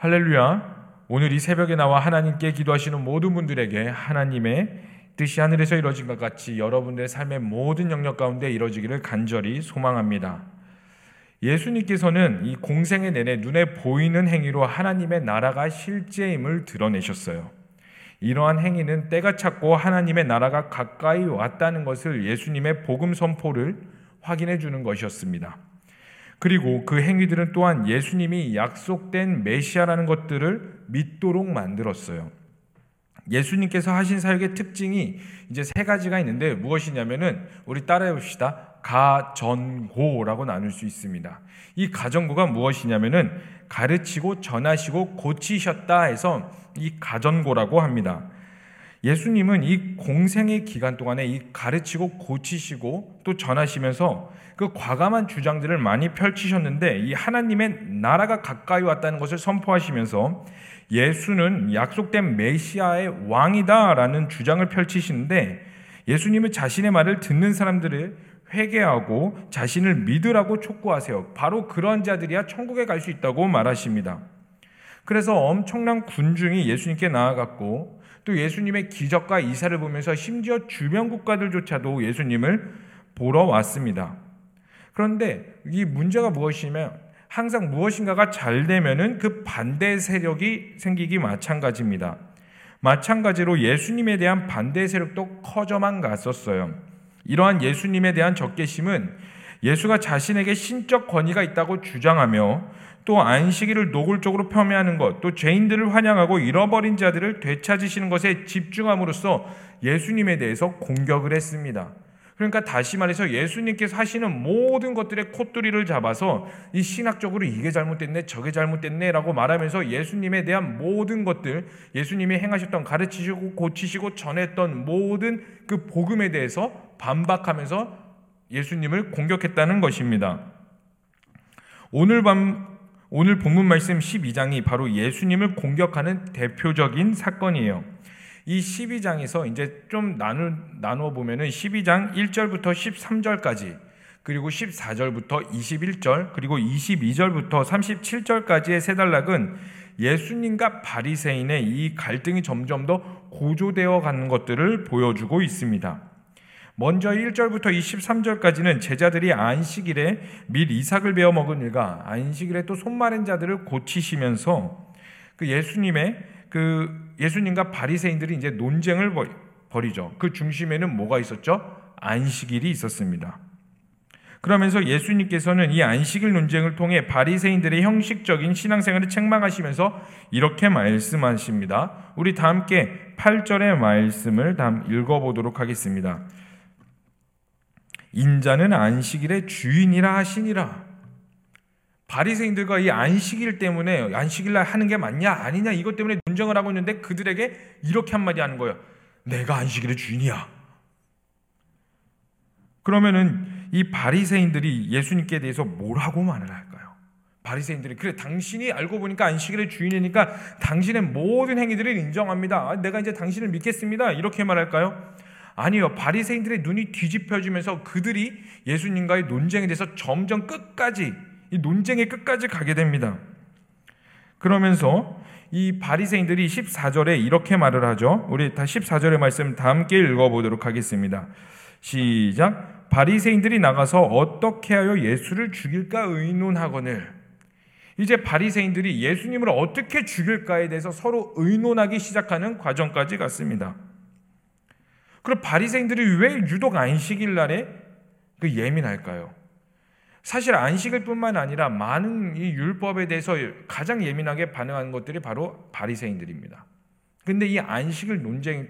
할렐루야. 오늘 이 새벽에 나와 하나님께 기도하시는 모든 분들에게 하나님의 뜻이 하늘에서 이루어진 것 같이 여러분들의 삶의 모든 영역 가운데 이루어지기를 간절히 소망합니다. 예수님께서는 이 공생의 내내 눈에 보이는 행위로 하나님의 나라가 실제임을 드러내셨어요. 이러한 행위는 때가 찼고 하나님의 나라가 가까이 왔다는 것을 예수님의 복음 선포를 확인해 주는 것이었습니다. 그리고 그 행위들은 또한 예수님이 약속된 메시아라는 것들을 믿도록 만들었어요. 예수님께서 하신 사역의 특징이 이제 세 가지가 있는데 무엇이냐면은 우리 따라해 봅시다. 가전고라고 나눌 수 있습니다. 이 가전고가 무엇이냐면은 가르치고 전하시고 고치셨다 해서 이 가전고라고 합니다. 예수님은 이 공생의 기간 동안에 이 가르치고 고치시고 또 전하시면서 그 과감한 주장들을 많이 펼치셨는데 이 하나님의 나라가 가까이 왔다는 것을 선포하시면서 예수는 약속된 메시아의 왕이다라는 주장을 펼치시는데 예수님은 자신의 말을 듣는 사람들을 회개하고 자신을 믿으라고 촉구하세요. 바로 그런 자들이야 천국에 갈 수 있다고 말하십니다. 그래서 엄청난 군중이 예수님께 나아갔고 또 예수님의 기적과 이사를 보면서 심지어 주변 국가들조차도 예수님을 보러 왔습니다. 그런데 이 문제가 무엇이냐면 항상 무엇인가가 잘 되면은 그 반대 세력이 생기기 마찬가지입니다. 마찬가지로 예수님에 대한 반대 세력도 커져만 갔었어요. 이러한 예수님에 대한 적개심은 예수가 자신에게 신적 권위가 있다고 주장하며 또 안식일을 노골적으로 폄훼하는 것, 또 죄인들을 환영하고 잃어버린 자들을 되찾으시는 것에 집중함으로써 예수님에 대해서 공격을 했습니다. 그러니까 다시 말해서 예수님께서 하시는 모든 것들의 콧두리를 잡아서 이 신학적으로 이게 잘못됐네, 저게 잘못됐네 라고 말하면서 예수님에 대한 모든 것들, 예수님이 행하셨던 가르치시고 고치시고 전했던 모든 그 복음에 대해서 반박하면서 예수님을 공격했다는 것입니다. 오늘 밤 오늘 본문 말씀 12장이 바로 예수님을 공격하는 대표적인 사건이에요. 이 12장에서 이제 좀 나누, 나누어 보면은 12장 1절부터 13절까지 그리고 14절부터 21절 그리고 22절부터 37절까지의 세 단락은 예수님과 바리새인의 이 갈등이 점점 더 고조되어 가는 것들을 보여주고 있습니다. 먼저 1절부터 23절까지는 제자들이 안식일에 밀 이삭을 베어 먹은 일과 안식일에 또 손마른 자들을 고치시면서 그 예수님의 그 예수님과 바리새인들이 이제 논쟁을 벌이죠. 그 중심에는 뭐가 있었죠? 안식일이 있었습니다. 그러면서 예수님께서는 이 안식일 논쟁을 통해 바리새인들의 형식적인 신앙생활을 책망하시면서 이렇게 말씀하십니다. 우리 다 함께 8절의 말씀을 다 읽어보도록 하겠습니다. 인자는 안식일의 주인이라 하시니라. 바리새인들과 이 안식일 때문에 안식일 날 하는 게 맞냐 아니냐 이것 때문에 논쟁을 하고 있는데 그들에게 이렇게 한마디 하는 거예요. 내가 안식일의 주인이야. 그러면은 이 바리새인들이 예수님께 대해서 뭐라고 말을 할까요? 바리새인들이 그래 당신이 알고 보니까 안식일의 주인이니까 당신의 모든 행위들을 인정합니다. 아, 내가 이제 당신을 믿겠습니다. 이렇게 말할까요? 아니요. 바리새인들의 눈이 뒤집혀지면서 그들이 예수님과의 논쟁에 대해서 점점 끝까지 이 논쟁의 끝까지 가게 됩니다. 그러면서 이 바리새인들이 14절에 이렇게 말을 하죠. 우리 다 14절의 말씀 다 함께 읽어 보도록 하겠습니다. 시작. 바리새인들이 나가서 어떻게 하여 예수를 죽일까 의논하거늘. 이제 바리새인들이 예수님을 어떻게 죽일까에 대해서 서로 의논하기 시작하는 과정까지 갔습니다. 그럼 바리새인들이 왜 유독 안식일 날에 그 예민할까요? 사실 안식일 뿐만 아니라 많은 이 율법에 대해서 가장 예민하게 반응하는 것들이 바로 바리새인들입니다. 근데 이 안식일 논쟁의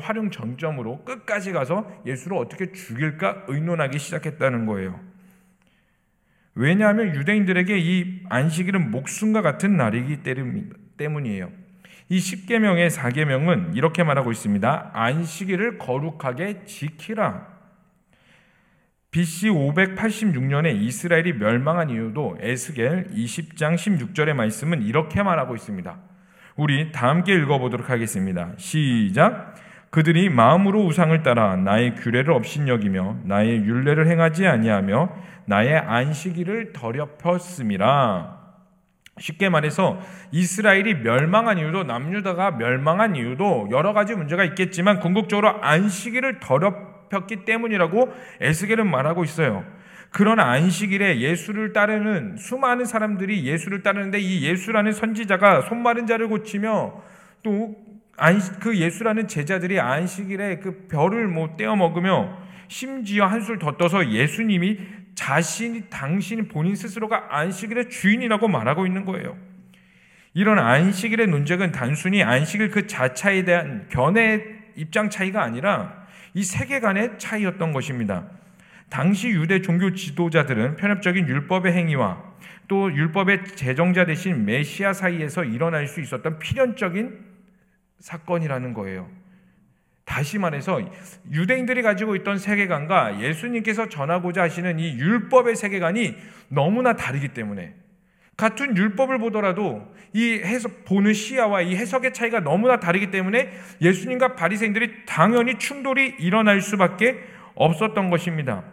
활용 정점으로 끝까지 가서 예수를 어떻게 죽일까 의논하기 시작했다는 거예요. 왜냐하면 유대인들에게 이 안식일은 목숨과 같은 날이기 때문이에요. 이 10계명의 4계명은 이렇게 말하고 있습니다. 안식일을 거룩하게 지키라. BC 586년에 이스라엘이 멸망한 이유도 에스겔 20장 16절의 말씀은 이렇게 말하고 있습니다. 우리 다 함께 읽어보도록 하겠습니다. 시작. 그들이 마음으로 우상을 따라 나의 규례를 업신여기며 나의 율례를 행하지 아니하며 나의 안식일을 더럽혔음이라. 쉽게 말해서 이스라엘이 멸망한 이유도 남유다가 멸망한 이유도 여러 가지 문제가 있겠지만 궁극적으로 안식일을 더럽혔기 때문이라고 에스겔은 말하고 있어요. 그런 안식일에 예수를 따르는 수많은 사람들이 예수를 따르는데 이 예수라는 선지자가 손마른 자를 고치며 또그 예수라는 제자들이 안식일에 그 별을 못 떼어 먹으며 심지어 한술 더 떠서 예수님이 자신이 당신 본인 스스로가 안식일의 주인이라고 말하고 있는 거예요. 이런 안식일의 논쟁은 단순히 안식일 그 자체에 대한 견해 입장 차이가 아니라 이 세계관의 차이였던 것입니다. 당시 유대 종교 지도자들은 편협적인 율법의 행위와 또 율법의 제정자 대신 메시아 사이에서 일어날 수 있었던 필연적인 사건이라는 거예요. 다시 말해서 유대인들이 가지고 있던 세계관과 예수님께서 전하고자 하시는 이 율법의 세계관이 너무나 다르기 때문에 같은 율법을 보더라도 이 해석 보는 시야와 이 해석의 차이가 너무나 다르기 때문에 예수님과 바리새인들이 당연히 충돌이 일어날 수밖에 없었던 것입니다.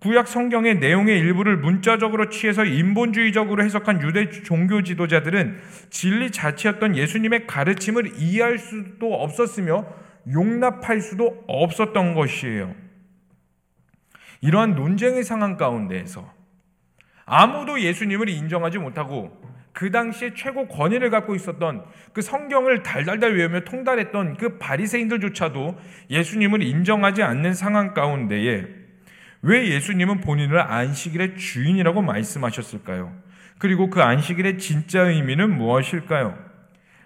구약 성경의 내용의 일부를 문자적으로 취해서 인본주의적으로 해석한 유대 종교 지도자들은 진리 자체였던 예수님의 가르침을 이해할 수도 없었으며 용납할 수도 없었던 것이에요. 이러한 논쟁의 상황 가운데에서 아무도 예수님을 인정하지 못하고 그 당시에 최고 권위를 갖고 있었던 그 성경을 달달달 외우며 통달했던 그 바리새인들조차도 예수님을 인정하지 않는 상황 가운데에 왜 예수님은 본인을 안식일의 주인이라고 말씀하셨을까요? 그리고 그 안식일의 진짜 의미는 무엇일까요?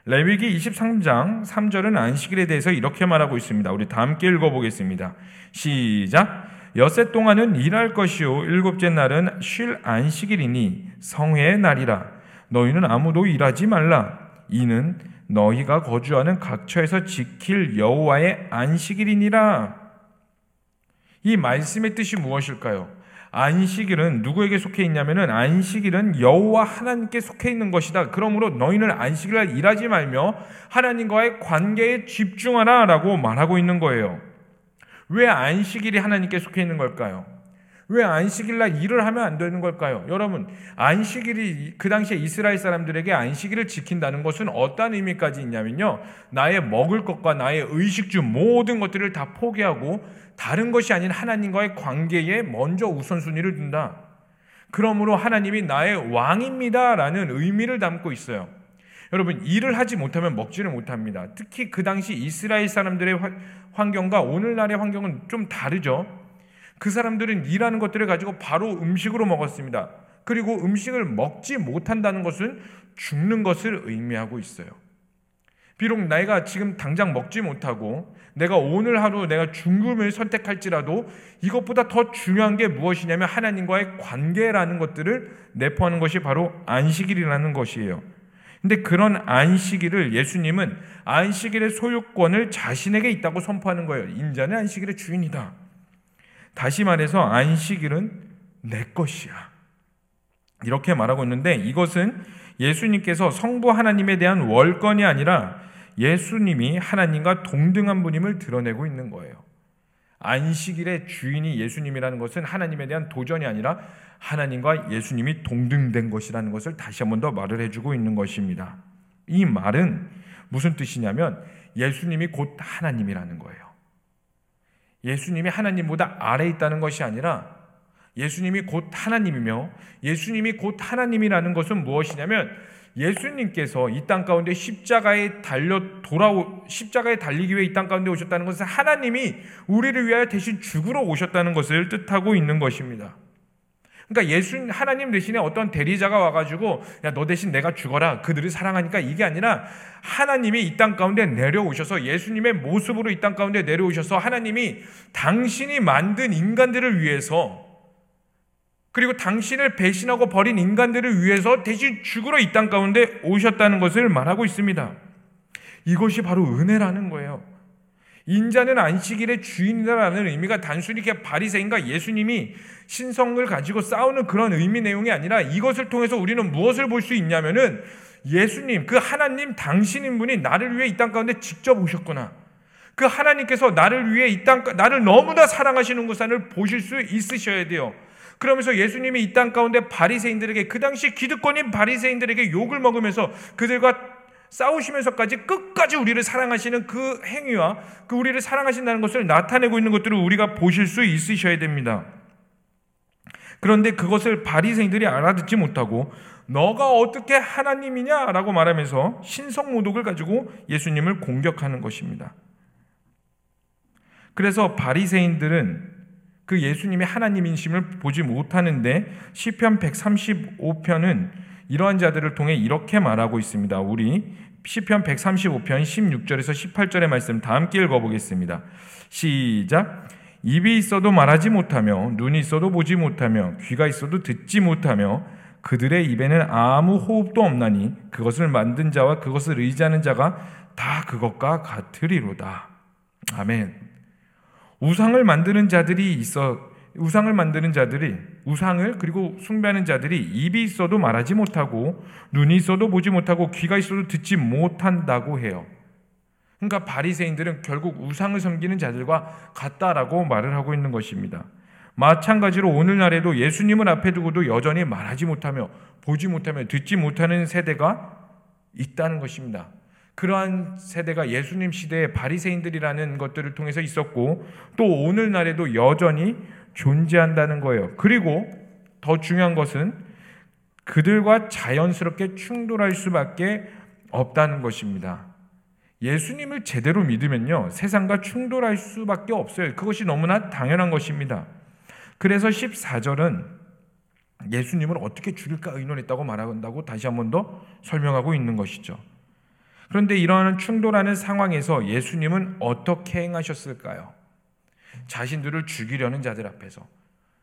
레위기 23장 3절은 안식일에 대해서 이렇게 말하고 있습니다. 우리 다 함께 읽어보겠습니다. 시작. 여세 동안은 일할 것이요 일곱째 날은 쉴 안식일이니 성회의 날이라. 너희는 아무도 일하지 말라. 이는 너희가 거주하는 각처에서 지킬 여호와의 안식일이니라. 이 말씀의 뜻이 무엇일까요? 안식일은 누구에게 속해 있냐면은 안식일은 여호와 하나님께 속해 있는 것이다. 그러므로 너희는 안식일날 일하지 말며 하나님과의 관계에 집중하라라고 말하고 있는 거예요. 왜 안식일이 하나님께 속해 있는 걸까요? 왜 안식일 날 일을 하면 안 되는 걸까요? 여러분, 안식일이 그 당시에 이스라엘 사람들에게 안식일을 지킨다는 것은 어떤 의미까지 있냐면요. 나의 먹을 것과 나의 의식주 모든 것들을 다 포기하고 다른 것이 아닌 하나님과의 관계에 먼저 우선순위를 둔다. 그러므로 하나님이 나의 왕입니다라는 의미를 담고 있어요. 여러분, 일을 하지 못하면 먹지를 못합니다. 특히 그 당시 이스라엘 사람들의 환경과 오늘날의 환경은 좀 다르죠. 그 사람들은 일하는 것들을 가지고 바로 음식으로 먹었습니다. 그리고 음식을 먹지 못한다는 것은 죽는 것을 의미하고 있어요. 비록 내가 지금 당장 먹지 못하고 내가 오늘 하루 내가 죽음을 선택할지라도 이것보다 더 중요한 게 무엇이냐면 하나님과의 관계라는 것들을 내포하는 것이 바로 안식일이라는 것이에요. 근데 그런 안식일을 예수님은 안식일의 소유권을 자신에게 있다고 선포하는 거예요. 인자는 안식일의 주인이다. 다시 말해서 안식일은 내 것이야. 이렇게 말하고 있는데 이것은 예수님께서 성부 하나님에 대한 월권이 아니라 예수님이 하나님과 동등한 분임을 드러내고 있는 거예요. 안식일의 주인이 예수님이라는 것은 하나님에 대한 도전이 아니라 하나님과 예수님이 동등된 것이라는 것을 다시 한 번 더 말을 해주고 있는 것입니다. 이 말은 무슨 뜻이냐면 예수님이 곧 하나님이라는 거예요. 예수님이 하나님보다 아래 있다는 것이 아니라 예수님이 곧 하나님이며 예수님이 곧 하나님이라는 것은 무엇이냐면 예수님께서 이 땅 가운데 십자가에 달려 돌아오 십자가에 달리기 위해 이 땅 가운데 오셨다는 것은 하나님이 우리를 위하여 대신 죽으러 오셨다는 것을 뜻하고 있는 것입니다. 그러니까 예수 하나님 대신에 어떤 대리자가 와가지고 야 너 대신 내가 죽어라 그들을 사랑하니까 이게 아니라 하나님이 이 땅 가운데 내려오셔서 예수님의 모습으로 이 땅 가운데 내려오셔서 하나님이 당신이 만든 인간들을 위해서 그리고 당신을 배신하고 버린 인간들을 위해서 대신 죽으러 이 땅 가운데 오셨다는 것을 말하고 있습니다. 이것이 바로 은혜라는 거예요. 인자는 안식일의 주인이라는 의미가 단순히 바리새인과 예수님이 신성을 가지고 싸우는 그런 의미 내용이 아니라 이것을 통해서 우리는 무엇을 볼 수 있냐면은 예수님, 그 하나님 당신인 분이 나를 위해 이 땅 가운데 직접 오셨구나. 그 하나님께서 나를 위해 이 땅, 나를 너무나 사랑하시는 것을 보실 수 있으셔야 돼요. 그러면서 예수님이 이 땅 가운데 바리새인들에게 그 당시 기득권인 바리새인들에게 욕을 먹으면서 그들과 싸우시면서까지 끝까지 우리를 사랑하시는 그 행위와 그 우리를 사랑하신다는 것을 나타내고 있는 것들을 우리가 보실 수 있으셔야 됩니다. 그런데 그것을 바리새인들이 알아듣지 못하고 너가 어떻게 하나님이냐라고 말하면서 신성 모독을 가지고 예수님을 공격하는 것입니다. 그래서 바리새인들은 그 예수님이 하나님인심을 보지 못하는데 시편 135편은 이러한 자들을 통해 이렇게 말하고 있습니다. 우리 시편 135편 16절에서 18절의 말씀 다 함께 읽어 보겠습니다. 시작 입이 있어도 말하지 못하며 눈이 있어도 보지 못하며 귀가 있어도 듣지 못하며 그들의 입에는 아무 호흡도 없나니 그것을 만든 자와 그것을 의지하는 자가 다 그것과 같으리로다. 아멘. 우상을 만드는 자들이 있어 우상을 만드는 자들이 우상을 그리고 숭배하는 자들이 입이 있어도 말하지 못하고 눈이 있어도 보지 못하고 귀가 있어도 듣지 못한다고 해요. 그러니까 바리새인들은 결국 우상을 섬기는 자들과 같다라고 말을 하고 있는 것입니다. 마찬가지로 오늘날에도 예수님을 앞에 두고도 여전히 말하지 못하며 보지 못하며 듣지 못하는 세대가 있다는 것입니다. 그러한 세대가 예수님 시대의 바리새인들이라는 것들을 통해서 있었고 또 오늘날에도 여전히 존재한다는 거예요. 그리고 더 중요한 것은 그들과 자연스럽게 충돌할 수밖에 없다는 것입니다. 예수님을 제대로 믿으면요, 세상과 충돌할 수밖에 없어요. 그것이 너무나 당연한 것입니다. 그래서 14절은 예수님을 어떻게 죽일까 의논했다고 말한다고 다시 한 번 더 설명하고 있는 것이죠. 그런데 이러한 충돌하는 상황에서 예수님은 어떻게 행하셨을까요? 자신들을 죽이려는 자들 앞에서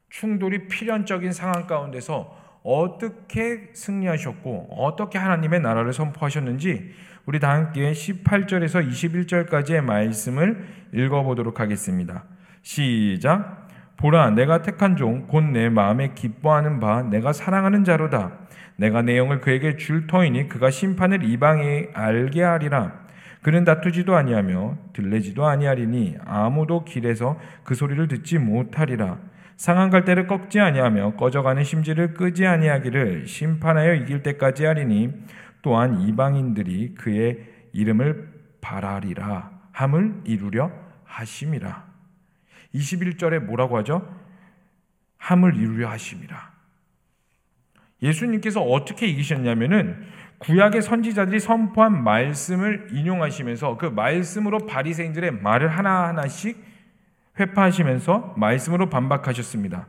충돌이 필연적인 상황 가운데서 어떻게 승리하셨고 어떻게 하나님의 나라를 선포하셨는지 우리 다 함께 18절에서 21절까지의 말씀을 읽어보도록 하겠습니다. 시작. 보라, 내가 택한 종, 곧 내 마음에 기뻐하는 바, 내가 사랑하는 자로다. 내가 내 영을 그에게 줄 터이니 그가 심판을 이방에 알게 하리라. 그는 다투지도 아니하며 들레지도 아니하리니 아무도 길에서 그 소리를 듣지 못하리라. 상한 갈대를 꺾지 아니하며 꺼져가는 심지를 끄지 아니하기를 심판하여 이길 때까지 하리니 또한 이방인들이 그의 이름을 바라리라 함을 이루려 하심이라. 21절에 뭐라고 하죠? 함을 이루려 하심이라. 예수님께서 어떻게 이기셨냐면은 구약의 선지자들이 선포한 말씀을 인용하시면서 그 말씀으로 바리새인들의 말을 하나하나씩 회파하시면서 말씀으로 반박하셨습니다.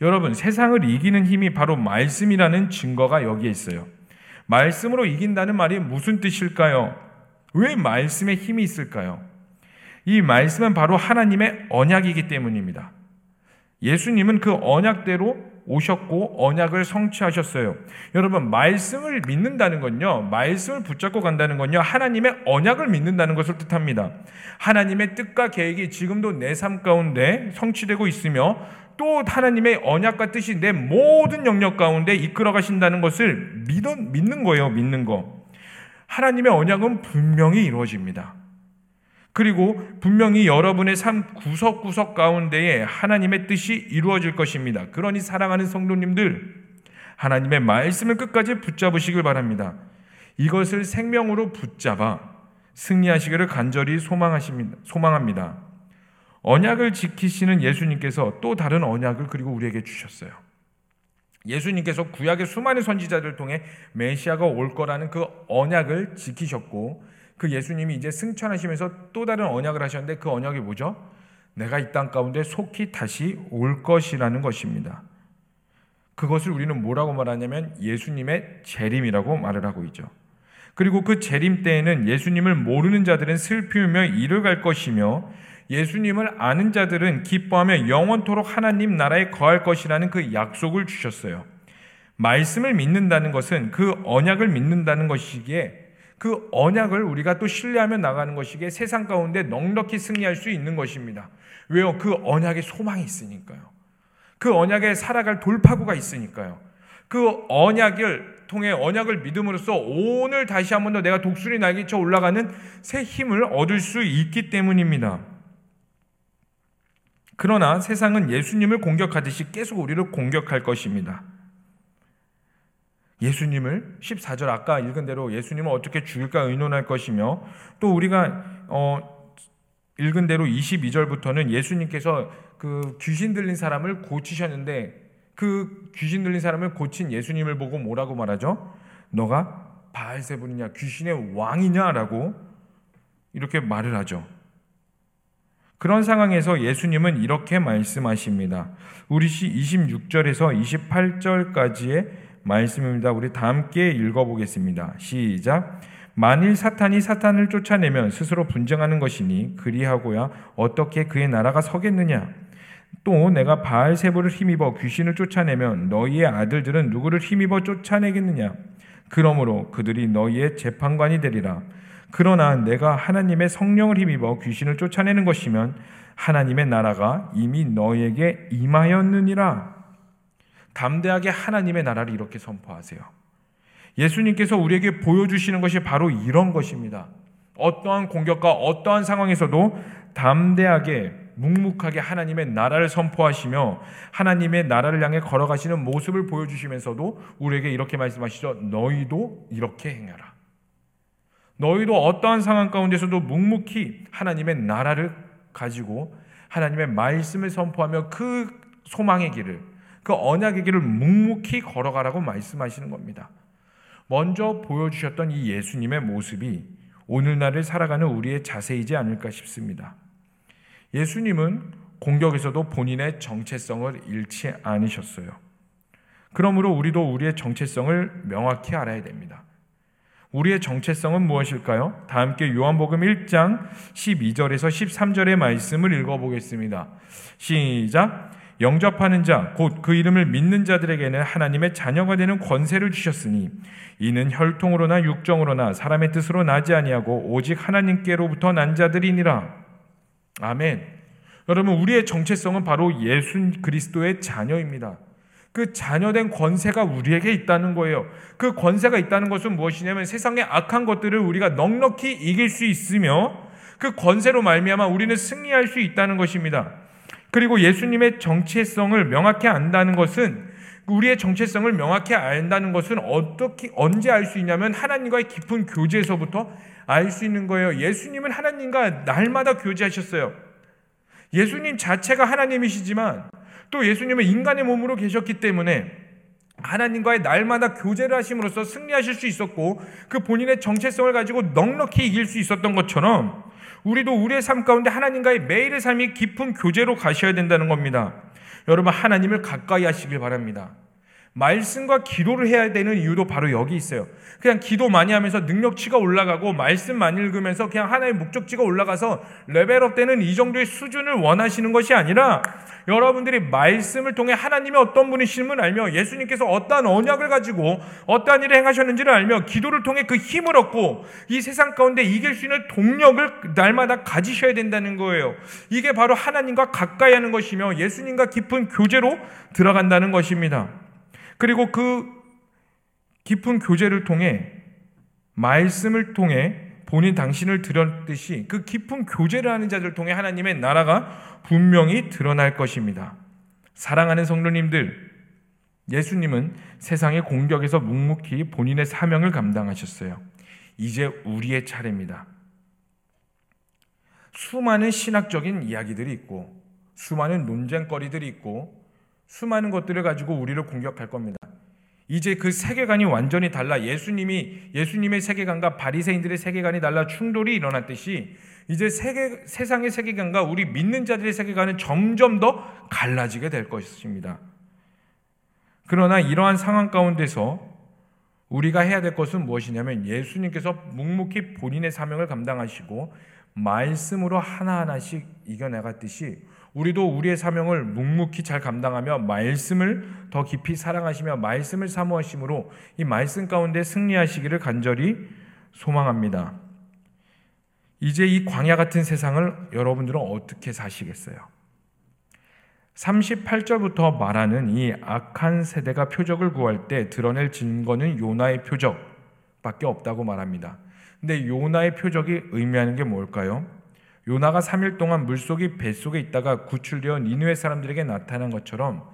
여러분, 세상을 이기는 힘이 바로 말씀이라는 증거가 여기에 있어요. 말씀으로 이긴다는 말이 무슨 뜻일까요? 왜 말씀에 힘이 있을까요? 이 말씀은 바로 하나님의 언약이기 때문입니다. 예수님은 그 언약대로 오셨고 언약을 성취하셨어요. 여러분 말씀을 믿는다는 건요. 말씀을 붙잡고 간다는 건요. 하나님의 언약을 믿는다는 것을 뜻합니다. 하나님의 뜻과 계획이 지금도 내 삶 가운데 성취되고 있으며 또 하나님의 언약과 뜻이 내 모든 영역 가운데 이끌어 가신다는 것을 믿는 거예요. 믿는 거. 하나님의 언약은 분명히 이루어집니다. 그리고 분명히 여러분의 삶 구석구석 가운데에 하나님의 뜻이 이루어질 것입니다. 그러니 사랑하는 성도님들, 하나님의 말씀을 끝까지 붙잡으시길 바랍니다. 이것을 생명으로 붙잡아 승리하시기를 간절히 소망하십니다. 소망합니다. 언약을 지키시는 예수님께서 또 다른 언약을 그리고 우리에게 주셨어요. 예수님께서 구약의 수많은 선지자들을 통해 메시아가 올 거라는 그 언약을 지키셨고 그 예수님이 이제 승천하시면서 또 다른 언약을 하셨는데 그 언약이 뭐죠? 내가 이 땅 가운데 속히 다시 올 것이라는 것입니다. 그것을 우리는 뭐라고 말하냐면 예수님의 재림이라고 말을 하고 있죠. 그리고 그 재림 때에는 예수님을 모르는 자들은 슬피우며 이르갈 것이며 예수님을 아는 자들은 기뻐하며 영원토록 하나님 나라에 거할 것이라는 그 약속을 주셨어요. 말씀을 믿는다는 것은 그 언약을 믿는다는 것이기에 그 언약을 우리가 또 신뢰하며 나가는 것이기에 세상 가운데 넉넉히 승리할 수 있는 것입니다. 왜요? 그 언약에 소망이 있으니까요. 그 언약에 살아갈 돌파구가 있으니까요. 그 언약을 통해 언약을 믿음으로써 오늘 다시 한 번 더 내가 독수리 날개쳐 올라가는 새 힘을 얻을 수 있기 때문입니다. 그러나 세상은 예수님을 공격하듯이 계속 우리를 공격할 것입니다. 예수님을 14절 아까 읽은 대로 예수님을 어떻게 죽일까 의논할 것이며 또 우리가 어 읽은 대로 22절부터는 예수님께서 그 귀신 들린 사람을 고치셨는데 그 귀신 들린 사람을 고친 예수님을 보고 뭐라고 말하죠? 너가 바알세불이냐 귀신의 왕이냐라고 이렇게 말을 하죠. 그런 상황에서 예수님은 이렇게 말씀하십니다. 우리 시 26절에서 28절까지의 말씀입니다. 우리 다 함께 읽어보겠습니다. 시작. 만일 사탄이 사탄을 쫓아내면 스스로 분쟁하는 것이니 그리하고야 어떻게 그의 나라가 서겠느냐? 또 내가 바알세부를 힘입어 귀신을 쫓아내면 너희의 아들들은 누구를 힘입어 쫓아내겠느냐? 그러므로 그들이 너희의 재판관이 되리라. 그러나 내가 하나님의 성령을 힘입어 귀신을 쫓아내는 것이면 하나님의 나라가 이미 너희에게 임하였느니라. 담대하게 하나님의 나라를 이렇게 선포하세요. 예수님께서 우리에게 보여주시는 것이 바로 이런 것입니다. 어떠한 공격과 어떠한 상황에서도 담대하게 묵묵하게 하나님의 나라를 선포하시며 하나님의 나라를 향해 걸어가시는 모습을 보여주시면서도 우리에게 이렇게 말씀하시죠. 너희도 이렇게 행하라. 너희도 어떠한 상황 가운데서도 묵묵히 하나님의 나라를 가지고 하나님의 말씀을 선포하며 그 소망의 길을 그 언약의 길을 묵묵히 걸어가라고 말씀하시는 겁니다. 먼저 보여주셨던 이 예수님의 모습이 오늘날을 살아가는 우리의 자세이지 않을까 싶습니다. 예수님은 공격에서도 본인의 정체성을 잃지 않으셨어요. 그러므로 우리도 우리의 정체성을 명확히 알아야 됩니다. 우리의 정체성은 무엇일까요? 다 함께 요한복음 1장 12절에서 13절의 말씀을 읽어보겠습니다. 시작. 영접하는 자, 곧 그 이름을 믿는 자들에게는 하나님의 자녀가 되는 권세를 주셨으니 이는 혈통으로나 육정으로나 사람의 뜻으로 나지 아니하고 오직 하나님께로부터 난 자들이니라. 아멘. 여러분, 우리의 정체성은 바로 예수 그리스도의 자녀입니다. 그 자녀된 권세가 우리에게 있다는 거예요. 그 권세가 있다는 것은 무엇이냐면 세상의 악한 것들을 우리가 넉넉히 이길 수 있으며 그 권세로 말미암아 우리는 승리할 수 있다는 것입니다. 그리고 예수님의 정체성을 명확히 안다는 것은 우리의 정체성을 명확히 안다는 것은 어떻게 언제 알 수 있냐면 하나님과의 깊은 교제에서부터 알 수 있는 거예요. 예수님은 하나님과 날마다 교제하셨어요. 예수님 자체가 하나님이시지만 또 예수님은 인간의 몸으로 계셨기 때문에 하나님과의 날마다 교제를 하심으로써 승리하실 수 있었고 그 본인의 정체성을 가지고 넉넉히 이길 수 있었던 것처럼 우리도 우리의 삶 가운데 하나님과의 매일의 삶이 깊은 교제로 가셔야 된다는 겁니다. 여러분 하나님을 가까이 하시길 바랍니다. 말씀과 기도를 해야 되는 이유도 바로 여기 있어요. 그냥 기도 많이 하면서 능력치가 올라가고 말씀 많이 읽으면서 그냥 하나의 목적지가 올라가서 레벨업 되는 이 정도의 수준을 원하시는 것이 아니라 여러분들이 말씀을 통해 하나님의 어떤 분이심을 알며 예수님께서 어떠한 언약을 가지고 어떠한 일을 행하셨는지를 알며 기도를 통해 그 힘을 얻고 이 세상 가운데 이길 수 있는 동력을 날마다 가지셔야 된다는 거예요. 이게 바로 하나님과 가까이 하는 것이며 예수님과 깊은 교제로 들어간다는 것입니다. 그리고 그 깊은 교제를 통해 말씀을 통해 본인 당신을 드렸듯이 그 깊은 교제를 하는 자들 통해 하나님의 나라가 분명히 드러날 것입니다. 사랑하는 성도님들, 예수님은 세상의 공격에서 묵묵히 본인의 사명을 감당하셨어요. 이제 우리의 차례입니다. 수많은 신학적인 이야기들이 있고, 수많은 논쟁거리들이 있고, 수많은 것들을 가지고 우리를 공격할 겁니다. 이제 그 세계관이 완전히 달라 예수님이 예수님의 세계관과 바리새인들의 세계관이 달라 충돌이 일어났듯이 이제 세계 세상의 세계관과 우리 믿는 자들의 세계관은 점점 더 갈라지게 될 것입니다. 그러나 이러한 상황 가운데서 우리가 해야 될 것은 무엇이냐면 예수님께서 묵묵히 본인의 사명을 감당하시고 말씀으로 하나하나씩 이겨나갔듯이 우리도 우리의 사명을 묵묵히 잘 감당하며 말씀을 더 깊이 사랑하시며 말씀을 사모하심으로 이 말씀 가운데 승리하시기를 간절히 소망합니다. 이제 이 광야 같은 세상을 여러분들은 어떻게 사시겠어요? 38절부터 말하는 이 악한 세대가 표적을 구할 때 드러낼 증거는 요나의 표적밖에 없다고 말합니다. 근데 요나의 표적이 의미하는 게 뭘까요? 요나가 3일 동안 물속이 뱃속에 있다가 구출되어 니누의 사람들에게 나타난 것처럼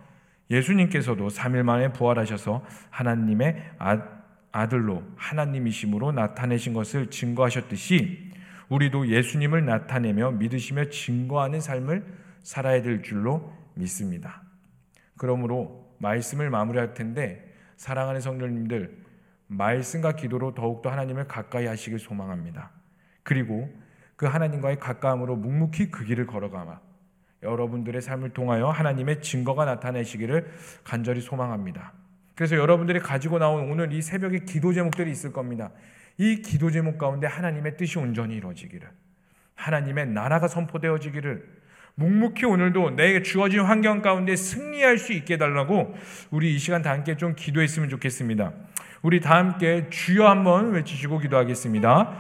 예수님께서도 3일 만에 부활하셔서 하나님의 아, 아들로 하나님이심으로 나타내신 것을 증거하셨듯이 우리도 예수님을 나타내며 믿으시며 증거하는 삶을 살아야 될 줄로 믿습니다. 그러므로 말씀을 마무리할 텐데 사랑하는 성도님들 말씀과 기도로 더욱더 하나님을 가까이 하시길 소망합니다. 그리고 그 하나님과의 가까움으로 묵묵히 그 길을 걸어가마 여러분들의 삶을 통하여 하나님의 증거가 나타내시기를 간절히 소망합니다. 그래서 여러분들이 가지고 나온 오늘 이 새벽에 기도 제목들이 있을 겁니다. 이 기도 제목 가운데 하나님의 뜻이 온전히 이루어지기를, 하나님의 나라가 선포되어지기를, 묵묵히 오늘도 내게 주어진 환경 가운데 승리할 수 있게 해달라고 우리 이 시간 다 함께 좀 기도했으면 좋겠습니다. 우리 다 함께 주여 한번 외치시고 기도하겠습니다.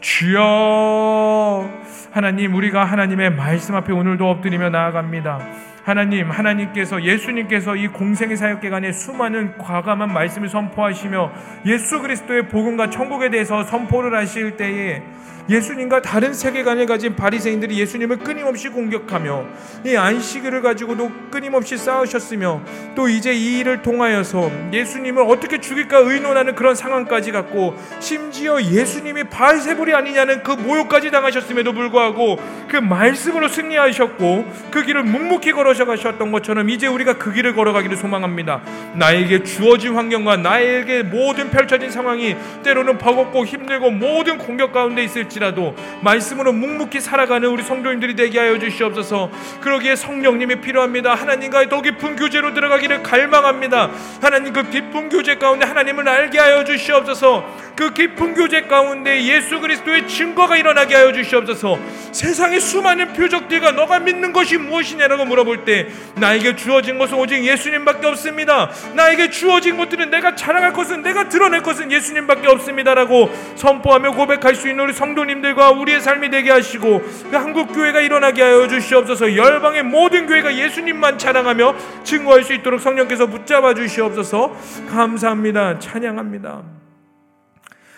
주여 하나님 우리가 하나님의 말씀 앞에 오늘도 엎드리며 나아갑니다. 하나님, 하나님께서 예수님께서 이 공생의 사역 기간에 수많은 과감한 말씀을 선포하시며 예수 그리스도의 복음과 천국에 대해서 선포를 하실 때에 예수님과 다른 세계관을 가진 바리새인들이 예수님을 끊임없이 공격하며 이 안식일을 가지고도 끊임없이 싸우셨으며 또 이제 이 일을 통하여서 예수님을 어떻게 죽일까 의논하는 그런 상황까지 갖고 심지어 예수님이 바알세불이 아니냐는 그 모욕까지 당하셨음에도 불구하고 그 말씀으로 승리하셨고 그 길을 묵묵히 걸어 가셨던 것처럼 이제 우리가 그 길을 걸어가기를 소망합니다. 나에게 주어진 환경과 나에게 모든 펼쳐진 상황이 때로는 버겁고 힘들고 모든 공격 가운데 있을지 할지라도 말씀으로 묵묵히 살아가는 우리 성도님들이 되게 하여 주시옵소서. 그러기에 성령님이 필요합니다. 하나님과의 더 깊은 교제로 들어가기를 갈망합니다. 하나님 그 깊은 교제 가운데 하나님을 알게 하여 주시옵소서. 그 깊은 교제 가운데 예수 그리스도의 증거가 일어나게 하여 주시옵소서. 세상의 수많은 표적들과 너가 믿는 것이 무엇이냐라고 물어볼 때 나에게 주어진 것은 오직 예수님밖에 없습니다. 나에게 주어진 것들은 내가 자랑할 것은 내가 드러낼 것은 예수님밖에 없습니다라고 선포하며 고백할 수 있는 우리 성도 성도님들과 우리의 삶이 되게 하시고 그 한국 교회가 일어나게 하여 주시옵소서. 열방의 모든 교회가 예수님만 찬양하며 증거할 수 있도록 성령께서 붙잡아 주시옵소서. 감사합니다. 찬양합니다.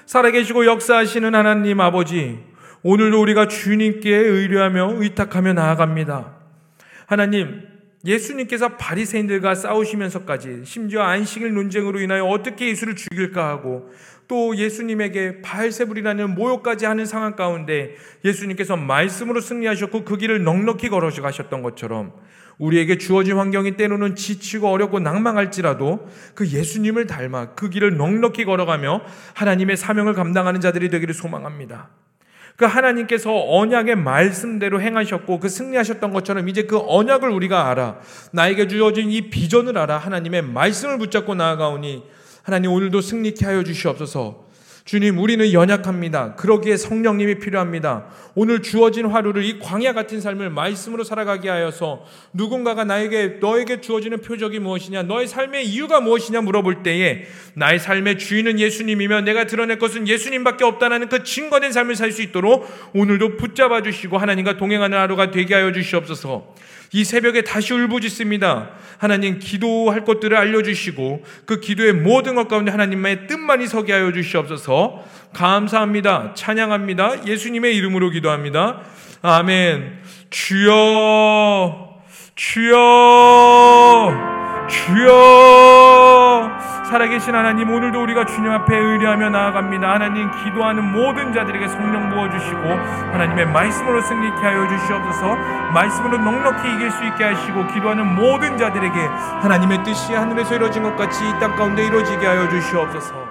살아계시고 역사하시는 하나님 아버지, 오늘도 우리가 주님께 의뢰하며 의탁하며 나아갑니다. 하나님, 예수님께서 바리새인들과 싸우시면서까지 심지어 안식일 논쟁으로 인하여 어떻게 예수를 죽일까 하고 또 예수님에게 바알세불이라는 모욕까지 하는 상황 가운데 예수님께서 말씀으로 승리하셨고 그 길을 넉넉히 걸어서 가셨던 것처럼 우리에게 주어진 환경이 때로는 지치고 어렵고 낭망할지라도 그 예수님을 닮아 그 길을 넉넉히 걸어가며 하나님의 사명을 감당하는 자들이 되기를 소망합니다. 그 하나님께서 언약의 말씀대로 행하셨고 그 승리하셨던 것처럼 이제 그 언약을 우리가 알아 나에게 주어진 이 비전을 알아 하나님의 말씀을 붙잡고 나아가오니 하나님 오늘도 승리케 하여 주시옵소서. 주님, 우리는 연약합니다. 그러기에 성령님이 필요합니다. 오늘 주어진 하루를 이 광야 같은 삶을 말씀으로 살아가게 하여서 누군가가 나에게 너에게 주어지는 표적이 무엇이냐, 너의 삶의 이유가 무엇이냐 물어볼 때에 나의 삶의 주인은 예수님이며 내가 드러낼 것은 예수님밖에 없다는 그 증거된 삶을 살 수 있도록 오늘도 붙잡아 주시고 하나님과 동행하는 하루가 되게 하여 주시옵소서. 이 새벽에 다시 울부짖습니다. 하나님 기도할 것들을 알려주시고 그 기도의 모든 것 가운데 하나님의 뜻만이 서게 하여 주시옵소서 감사합니다. 찬양합니다. 예수님의 이름으로 기도합니다. 아멘. 주여, 주여, 주여. 살아계신 하나님 오늘도 우리가 주님 앞에 의뢰하며 나아갑니다. 하나님 기도하는 모든 자들에게 성령 부어주시고 하나님의 말씀으로 승리케 하여 주시옵소서 말씀으로 넉넉히 이길 수 있게 하시고 기도하는 모든 자들에게 하나님의 뜻이 하늘에서 이루어진 것 같이 이 땅 가운데 이루어지게 하여 주시옵소서